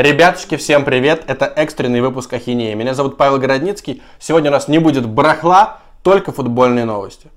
Ребятушки, всем привет! Это экстренный выпуск Ахинеи. Меня зовут Павел Городницкий. Сегодня у нас не будет барахла, только футбольные новости.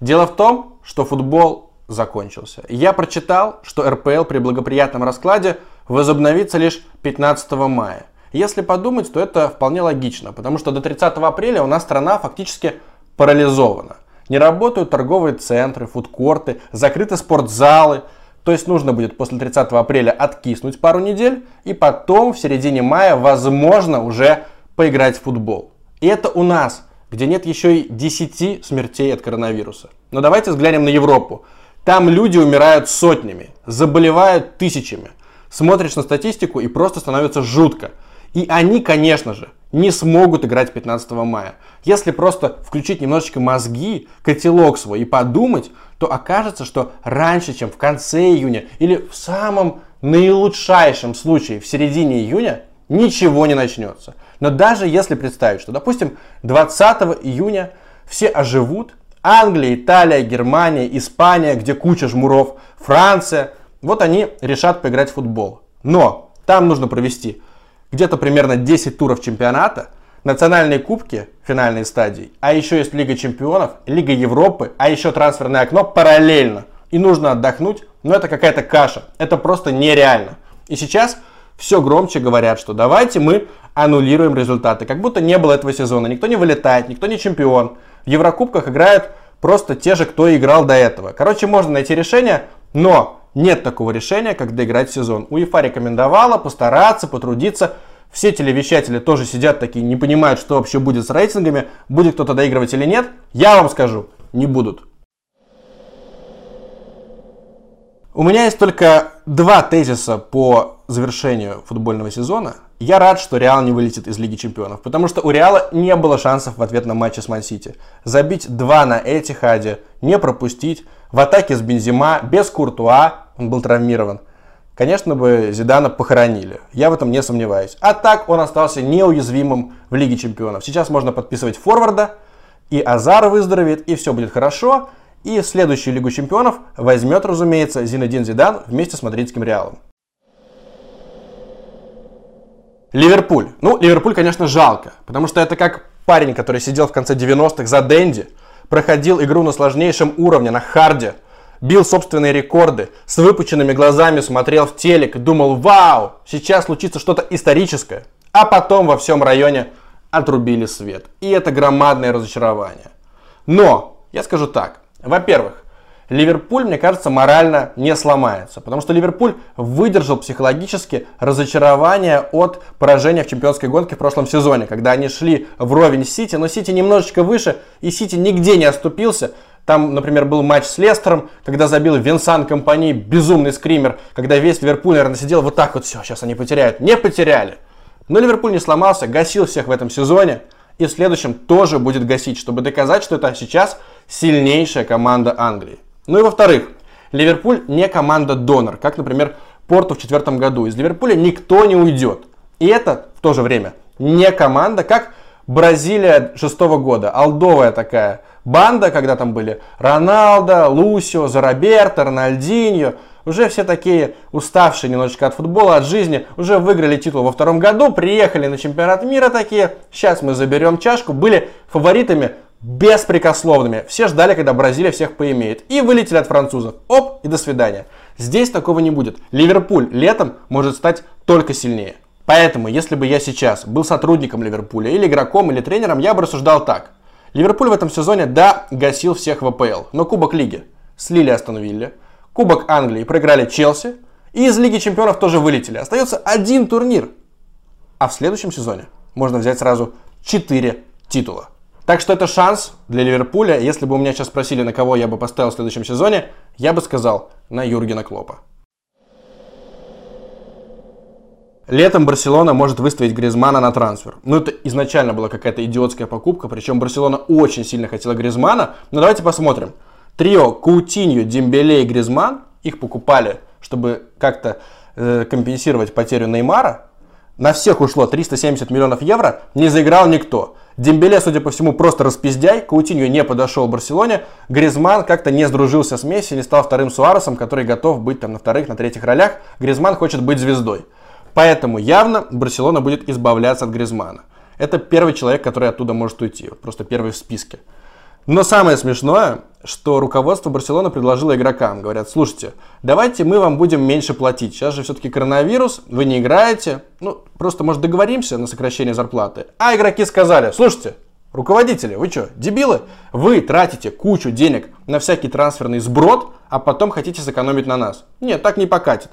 Дело в том, что футбол закончился. Я прочитал, что РПЛ при благоприятном раскладе возобновится лишь 15 мая. Если подумать, то это вполне логично, потому что до 30 апреля у нас страна фактически парализована. Не работают торговые центры, фудкорты, закрыты спортзалы. То есть нужно будет после 30 апреля откиснуть пару недель и потом в середине мая возможно уже поиграть в футбол. И это у нас, где нет еще и 10 смертей от коронавируса. Но давайте взглянем на Европу. Там люди умирают сотнями, заболевают тысячами. Смотришь на статистику и просто становится жутко. И они, конечно же, не смогут играть 15 мая. Если просто включить немножечко мозги, котелок свой и подумать, то окажется, что раньше, чем в конце июня или в самом наилучшайшем случае в середине июня, ничего не начнется. Но даже если представить, что, допустим, 20 июня все оживут, Англия, Италия, Германия, Испания, где куча жмуров, Франция, вот они решат поиграть в футбол. Но там нужно провести где-то примерно 10 туров чемпионата, национальные кубки финальной стадии, а еще есть Лига чемпионов, Лига Европы, а еще трансферное окно параллельно. И нужно отдохнуть, но это какая-то каша. Это просто нереально. И сейчас все громче говорят, что давайте мы аннулируем результаты. Как будто не было этого сезона. Никто не вылетает, никто не чемпион. В Еврокубках играют просто те же, кто играл до этого. Короче, можно найти решение, но нет такого решения, как доиграть сезон. УЕФА рекомендовала постараться, потрудиться. Все телевещатели тоже сидят такие, не понимают, что вообще будет с рейтингами, будет кто-то доигрывать или нет. Я вам скажу, не будут. У меня есть только два тезиса по завершению футбольного сезона. Я рад, что Реал не вылетит из Лиги Чемпионов, потому что у Реала не было шансов в ответ на матче с Ман-Сити. Забить два на Этихаде, не пропустить, в атаке с Бензима, без Куртуа, он был травмирован. Конечно бы Зидана похоронили, я в этом не сомневаюсь. А так он остался неуязвимым в Лиге Чемпионов. Сейчас можно подписывать форварда, и Азар выздоровеет, и все будет хорошо. И следующую Лигу Чемпионов возьмет, разумеется, Зинедин Зидан вместе с мадридским Реалом. Ливерпуль. Ну, Ливерпуль, конечно, жалко, потому что это как парень, который сидел в конце 90-х за Дэнди, проходил игру на сложнейшем уровне, на харде, бил собственные рекорды, с выпученными глазами смотрел в телек думал, вау, сейчас случится что-то историческое. А потом во всем районе отрубили свет. И это громадное разочарование. Но, я скажу так, во-первых, Ливерпуль, мне кажется, морально не сломается. Потому что Ливерпуль выдержал психологически разочарование от поражения в чемпионской гонке в прошлом сезоне, когда они шли вровень с Сити, но Сити немножечко выше, и Сити нигде не оступился. Там, например, был матч с Лестером, когда забил Винсан Компани, безумный screamer, когда весь Ливерпуль, наверное, сидел вот так вот, все, сейчас они потеряют. Не потеряли. Но Ливерпуль не сломался, гасил всех в этом сезоне, и в следующем тоже будет гасить, чтобы доказать, что это сейчас сильнейшая команда Англии. Ну и во-вторых, Ливерпуль не команда-донор, как, например, Порту в четвертом году. Из Ливерпуля никто не уйдет. И это в то же время не команда, как Бразилия шестого года, алдовая такая банда, когда там были Роналдо, Лусио, Зараберто, Рональдиньо, уже все такие уставшие немножечко от футбола, от жизни, уже выиграли титул во втором году, приехали на чемпионат мира такие, сейчас мы заберем чашку, были фаворитами беспрекословными. Все ждали, когда Бразилия всех поимеет. И вылетели от французов. Оп, и до свидания. Здесь такого не будет. Ливерпуль летом может стать только сильнее. Поэтому, если бы я сейчас был сотрудником Ливерпуля, или игроком, или тренером, я бы рассуждал так. Ливерпуль в этом сезоне, да, гасил всех в АПЛ, но Кубок Лиги слили Астон Вилле, Кубок Англии проиграли Челси, и из Лиги Чемпионов тоже вылетели. Остается один турнир. А в следующем сезоне можно взять сразу 4 титула. Так что это шанс для Ливерпуля. Если бы у меня сейчас спросили, на кого я бы поставил в следующем сезоне, я бы сказал на Юргена Клопа. Летом Барселона может выставить Гризмана на трансфер. Ну, это изначально была какая-то идиотская покупка, причем Барселона очень сильно хотела Гризмана. Но давайте посмотрим. Трио Каутиньо, Дембеле и Гризман, их покупали, чтобы как-то э, компенсировать потерю Неймара. на всех ушло 370 миллионов евро, не заиграл никто. Дембеле, судя по всему, просто распиздяй, Каутиньо не подошел Барселоне, Гризман как-то не сдружился с Месси, не стал вторым Суаресом, который готов быть там на вторых, на третьих ролях. Гризман хочет быть звездой. Поэтому явно Барселона будет избавляться от Гризмана. Это первый человек, который оттуда может уйти, просто первый в списке. Но самое смешное, что руководство Барселоны предложило игрокам. Говорят, слушайте, давайте мы вам будем меньше платить. Сейчас же все-таки коронавирус, вы не играете. Ну, просто, может, договоримся на сокращение зарплаты. А игроки сказали, слушайте, руководители, вы что, дебилы? Вы тратите кучу денег на всякий трансферный сброд, а потом хотите сэкономить на нас. Нет, так не покатит.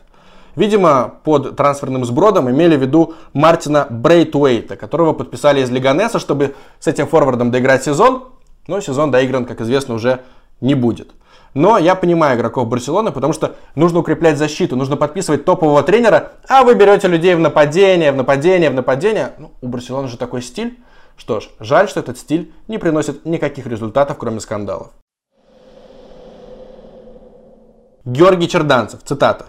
Видимо, под трансферным сбродом имели в виду Мартина Брейтуэйта, которого подписали из Лиганеса, чтобы с этим форвардом доиграть сезон, но сезон доигран, как известно, уже не будет. Но я понимаю игроков Барселоны, потому что нужно укреплять защиту, нужно подписывать топового тренера, а вы берете людей в нападение, в нападение, в нападение. Ну, у Барселоны же такой стиль. Что ж, жаль, что этот стиль не приносит никаких результатов, кроме скандалов. Георгий Черданцев, цитата.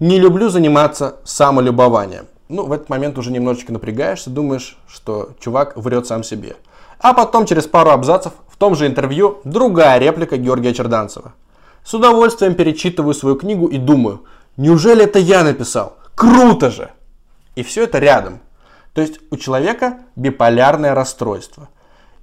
«Не люблю заниматься самолюбованием». Ну, в этот момент уже немножечко напрягаешься, думаешь, что чувак врет сам себе. А потом через пару абзацев в том же интервью другая реплика Георгия Черданцева. С удовольствием перечитываю свою книгу и думаю, неужели это я написал? Круто же! И все это рядом. То есть у человека биполярное расстройство.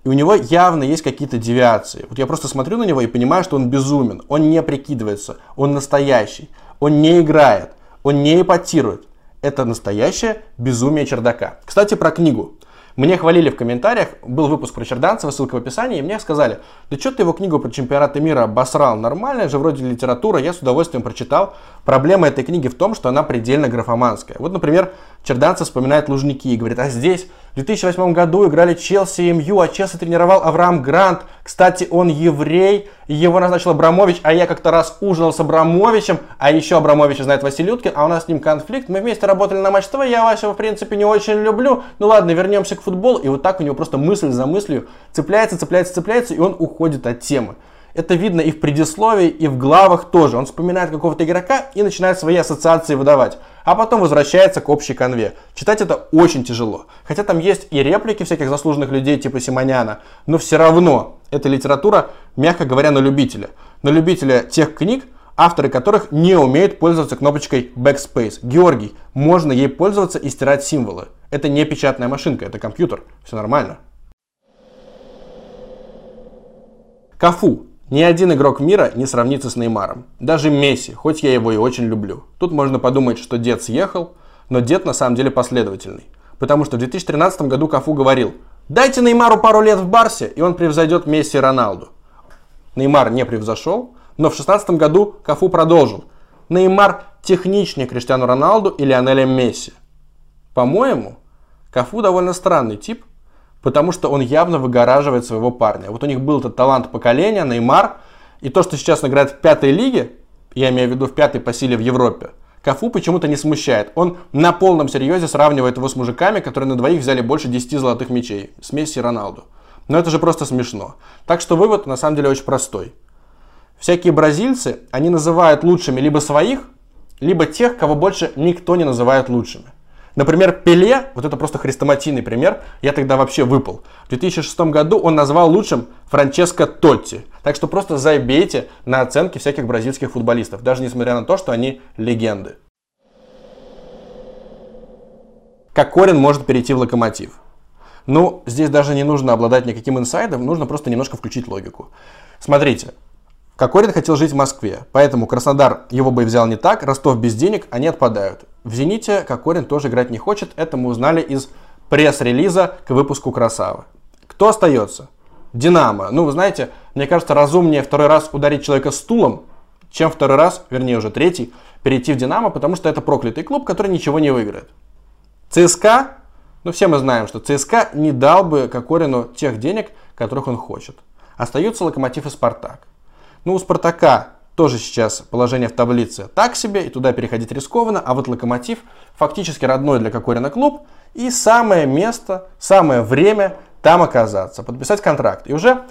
И у него явно есть какие-то девиации. Вот я просто смотрю на него и понимаю, что он безумен. Он не прикидывается. Он настоящий. Он не играет. Он не ипотирует. Это настоящее безумие чердака. Кстати, про книгу. Мне хвалили в комментариях, был выпуск про Черданцева, ссылка в описании, и мне сказали, да что ты его книгу про чемпионаты мира обосрал, нормальная же вроде литература, я с удовольствием прочитал. Проблема этой книги в том, что она предельно графоманская. Вот, например, Черданцев вспоминает Лужники и говорит, а здесь 2008 году играли Челси и МЮ, а Челси тренировал Авраам Грант. Кстати, он еврей, его назначил Абрамович, а я как-то раз ужинал с Абрамовичем, а еще Абрамовича знает Василий Уткин, а у нас с ним конфликт. Мы вместе работали на Матч ТВ, я Васю в принципе не очень люблю. Ну ладно, вернемся к футболу. И вот так у него просто мысль за мыслью цепляется, цепляется, цепляется, и он уходит от темы. Это видно и в предисловии, и в главах тоже. Он вспоминает какого-то игрока и начинает свои ассоциации выдавать. А потом возвращается к общей конве. Читать это очень тяжело. Хотя там есть и реплики всяких заслуженных людей типа Симоняна. Но все равно эта литература, мягко говоря, на любителя. На любителя тех книг, авторы которых не умеют пользоваться кнопочкой Backspace. Георгий, можно ей пользоваться и стирать символы. Это не печатная машинка, это компьютер. Все нормально. Кафу. Ни один игрок мира не сравнится с Неймаром. Даже Месси, хоть я его и очень люблю. Тут можно подумать, что дед съехал, но дед на самом деле последовательный. Потому что в 2013 году Кафу говорил, дайте Неймару пару лет в Барсе, и он превзойдет Месси и Роналду. Неймар не превзошел, но в 2016 году Кафу продолжил. Неймар техничнее Криштиану Роналду и Лионеля Месси. По-моему, Кафу довольно странный тип, потому что он явно выгораживает своего парня. Вот у них был этот талант поколения, Неймар, и то, что сейчас он играет в пятой лиге, я имею в виду в пятой по силе в Европе, Кафу почему-то не смущает. Он на полном серьезе сравнивает его с мужиками, которые на двоих взяли больше 10 золотых мячей. С Месси и Роналду. Но это же просто смешно. Так что вывод на самом деле очень простой. Всякие бразильцы, они называют лучшими либо своих, либо тех, кого больше никто не называет лучшими. Например, Пеле, вот это просто хрестоматийный пример, я тогда вообще выпал. В 2006 году он назвал лучшим Франческо Тотти. Так что просто забейте на оценки всяких бразильских футболистов, даже несмотря на то, что они легенды. Как Корин может перейти в локомотив? Ну, здесь даже не нужно обладать никаким инсайдом, нужно просто немножко включить логику. Смотрите, Кокорин хотел жить в Москве, поэтому Краснодар его бы взял не так, Ростов без денег, они отпадают. В «Зените» Кокорин тоже играть не хочет, это мы узнали из пресс-релиза к выпуску «Красавы». Кто остается? «Динамо». Ну, вы знаете, мне кажется, разумнее второй раз ударить человека стулом, чем второй раз, вернее уже третий, перейти в «Динамо», потому что это проклятый клуб, который ничего не выиграет. ЦСКА, ну все мы знаем, что ЦСКА не дал бы Кокорину тех денег, которых он хочет. Остаются Локомотив и Спартак. Ну, у Спартака тоже сейчас положение в таблице так себе, и туда переходить рискованно, а вот Локомотив фактически родной для Кокорина клуб, и самое место, самое время там оказаться, подписать контракт. И уже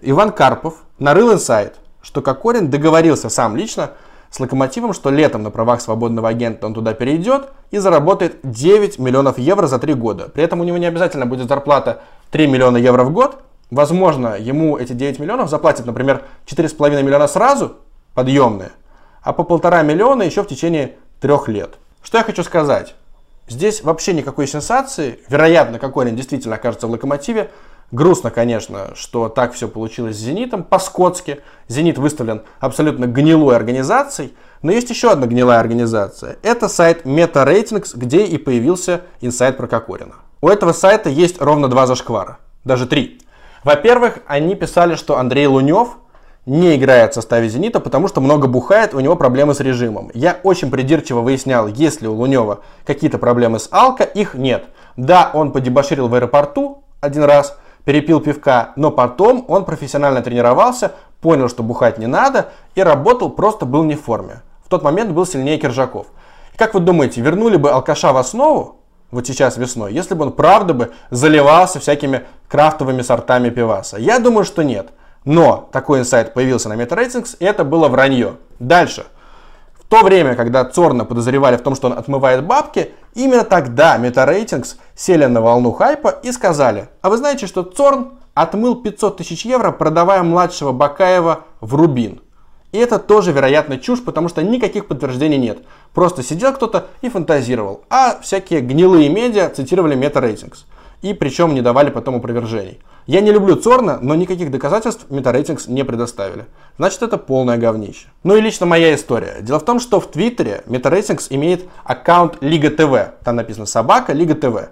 Иван Карпов нарыл инсайт, что Кокорин договорился сам лично с Локомотивом, что летом на правах свободного агента он туда перейдет и заработает 9 миллионов евро за 3 года. При этом у него не обязательно будет зарплата 3 миллиона евро в год. Возможно, ему эти 9 миллионов заплатят, например, 4,5 миллиона сразу, подъемные, а по полтора миллиона еще в течение трех лет. Что я хочу сказать? Здесь вообще никакой сенсации. Вероятно, какой-нибудь действительно окажется в локомотиве. Грустно, конечно, что так все получилось с «Зенитом» по-скотски. «Зенит» выставлен абсолютно гнилой организацией. Но есть еще одна гнилая организация. Это сайт MetaRatings, где и появился инсайт про Кокорина. У этого сайта есть ровно два зашквара. Даже три. Во-первых, они писали, что Андрей Лунев не играет в составе «Зенита», потому что много бухает, у него проблемы с режимом. Я очень придирчиво выяснял, есть ли у Лунева какие-то проблемы с алко, их нет. Да, он подебоширил в аэропорту один раз, перепил пивка, но потом он профессионально тренировался, понял, что бухать не надо и работал, просто был не в форме. В тот момент был сильнее Киржаков. Как вы думаете, вернули бы алкаша в основу, вот сейчас весной, если бы он правда бы заливался всякими крафтовыми сортами пиваса? Я думаю, что нет. Но такой инсайт появился на MetaRatings, и это было вранье. Дальше. В то время, когда Цорна подозревали в том, что он отмывает бабки, именно тогда MetaRatings сели на волну хайпа и сказали, а вы знаете, что Цорн отмыл 500 тысяч евро, продавая младшего Бакаева в Рубин. И это тоже, вероятно, чушь, потому что никаких подтверждений нет. Просто сидел кто-то и фантазировал. А всякие гнилые медиа цитировали MetaRatings и причем не давали потом опровержений. Я не люблю Цорна, но никаких доказательств MetaRatings не предоставили. Значит, это полное говнище. Ну и лично моя история. Дело в том, что в Твиттере MetaRatings имеет аккаунт Лига ТВ. Там написано собака Лига ТВ.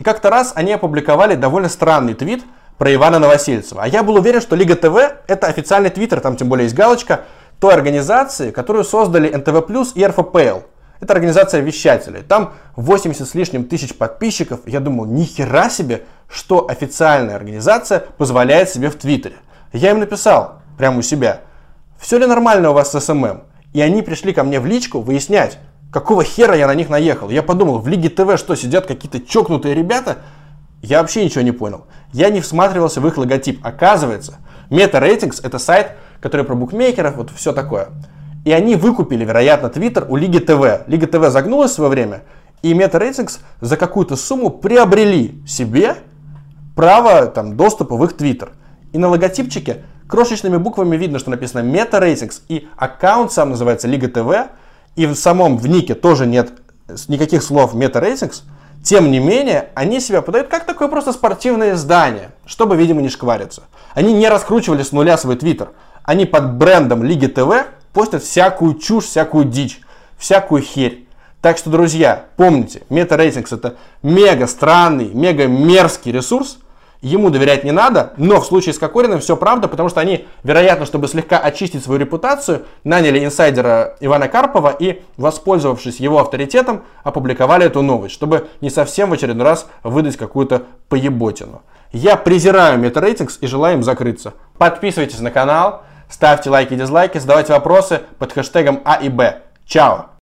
И как-то раз они опубликовали довольно странный твит про Ивана Новосельцева. А я был уверен, что Лига ТВ это официальный твиттер, там тем более есть галочка, той организации, которую создали НТВ и РФПЛ. Это организация вещателей. Там 80 с лишним тысяч подписчиков. Я думал, ни хера себе, что официальная организация позволяет себе в Твиттере. Я им написал, прямо у себя, все ли нормально у вас с SMM? И они пришли ко мне в личку выяснять, какого хера я на них наехал. Я подумал, в Лиге ТВ что, сидят какие-то чокнутые ребята? Я вообще ничего не понял. Я не всматривался в их логотип. Оказывается, Meta Ratings это сайт, который про букмекеров, вот все такое. И они выкупили, вероятно, Twitter у Лиги ТВ. Лига ТВ загнулась в свое время, и Meta Ratings за какую-то сумму приобрели себе право там, доступа в их Twitter. И на логотипчике крошечными буквами видно, что написано Meta Ratings, и аккаунт сам называется Лига ТВ, и в самом в нике тоже нет никаких слов Meta Ratings. Тем не менее, они себя подают как такое просто спортивное издание, чтобы, видимо, не шквариться. Они не раскручивали с нуля свой твиттер. Они под брендом Лиги ТВ постят всякую чушь, всякую дичь, всякую херь. Так что, друзья, помните, MetaRatings это мега странный, мега мерзкий ресурс, ему доверять не надо, но в случае с Кокориным все правда, потому что они, вероятно, чтобы слегка очистить свою репутацию, наняли инсайдера Ивана Карпова и, воспользовавшись его авторитетом, опубликовали эту новость, чтобы не совсем в очередной раз выдать какую-то поеботину. Я презираю MetaRatings и желаю им закрыться. Подписывайтесь на канал, Ставьте лайки и дизлайки, задавайте вопросы под хэштегом А и Б. Чао!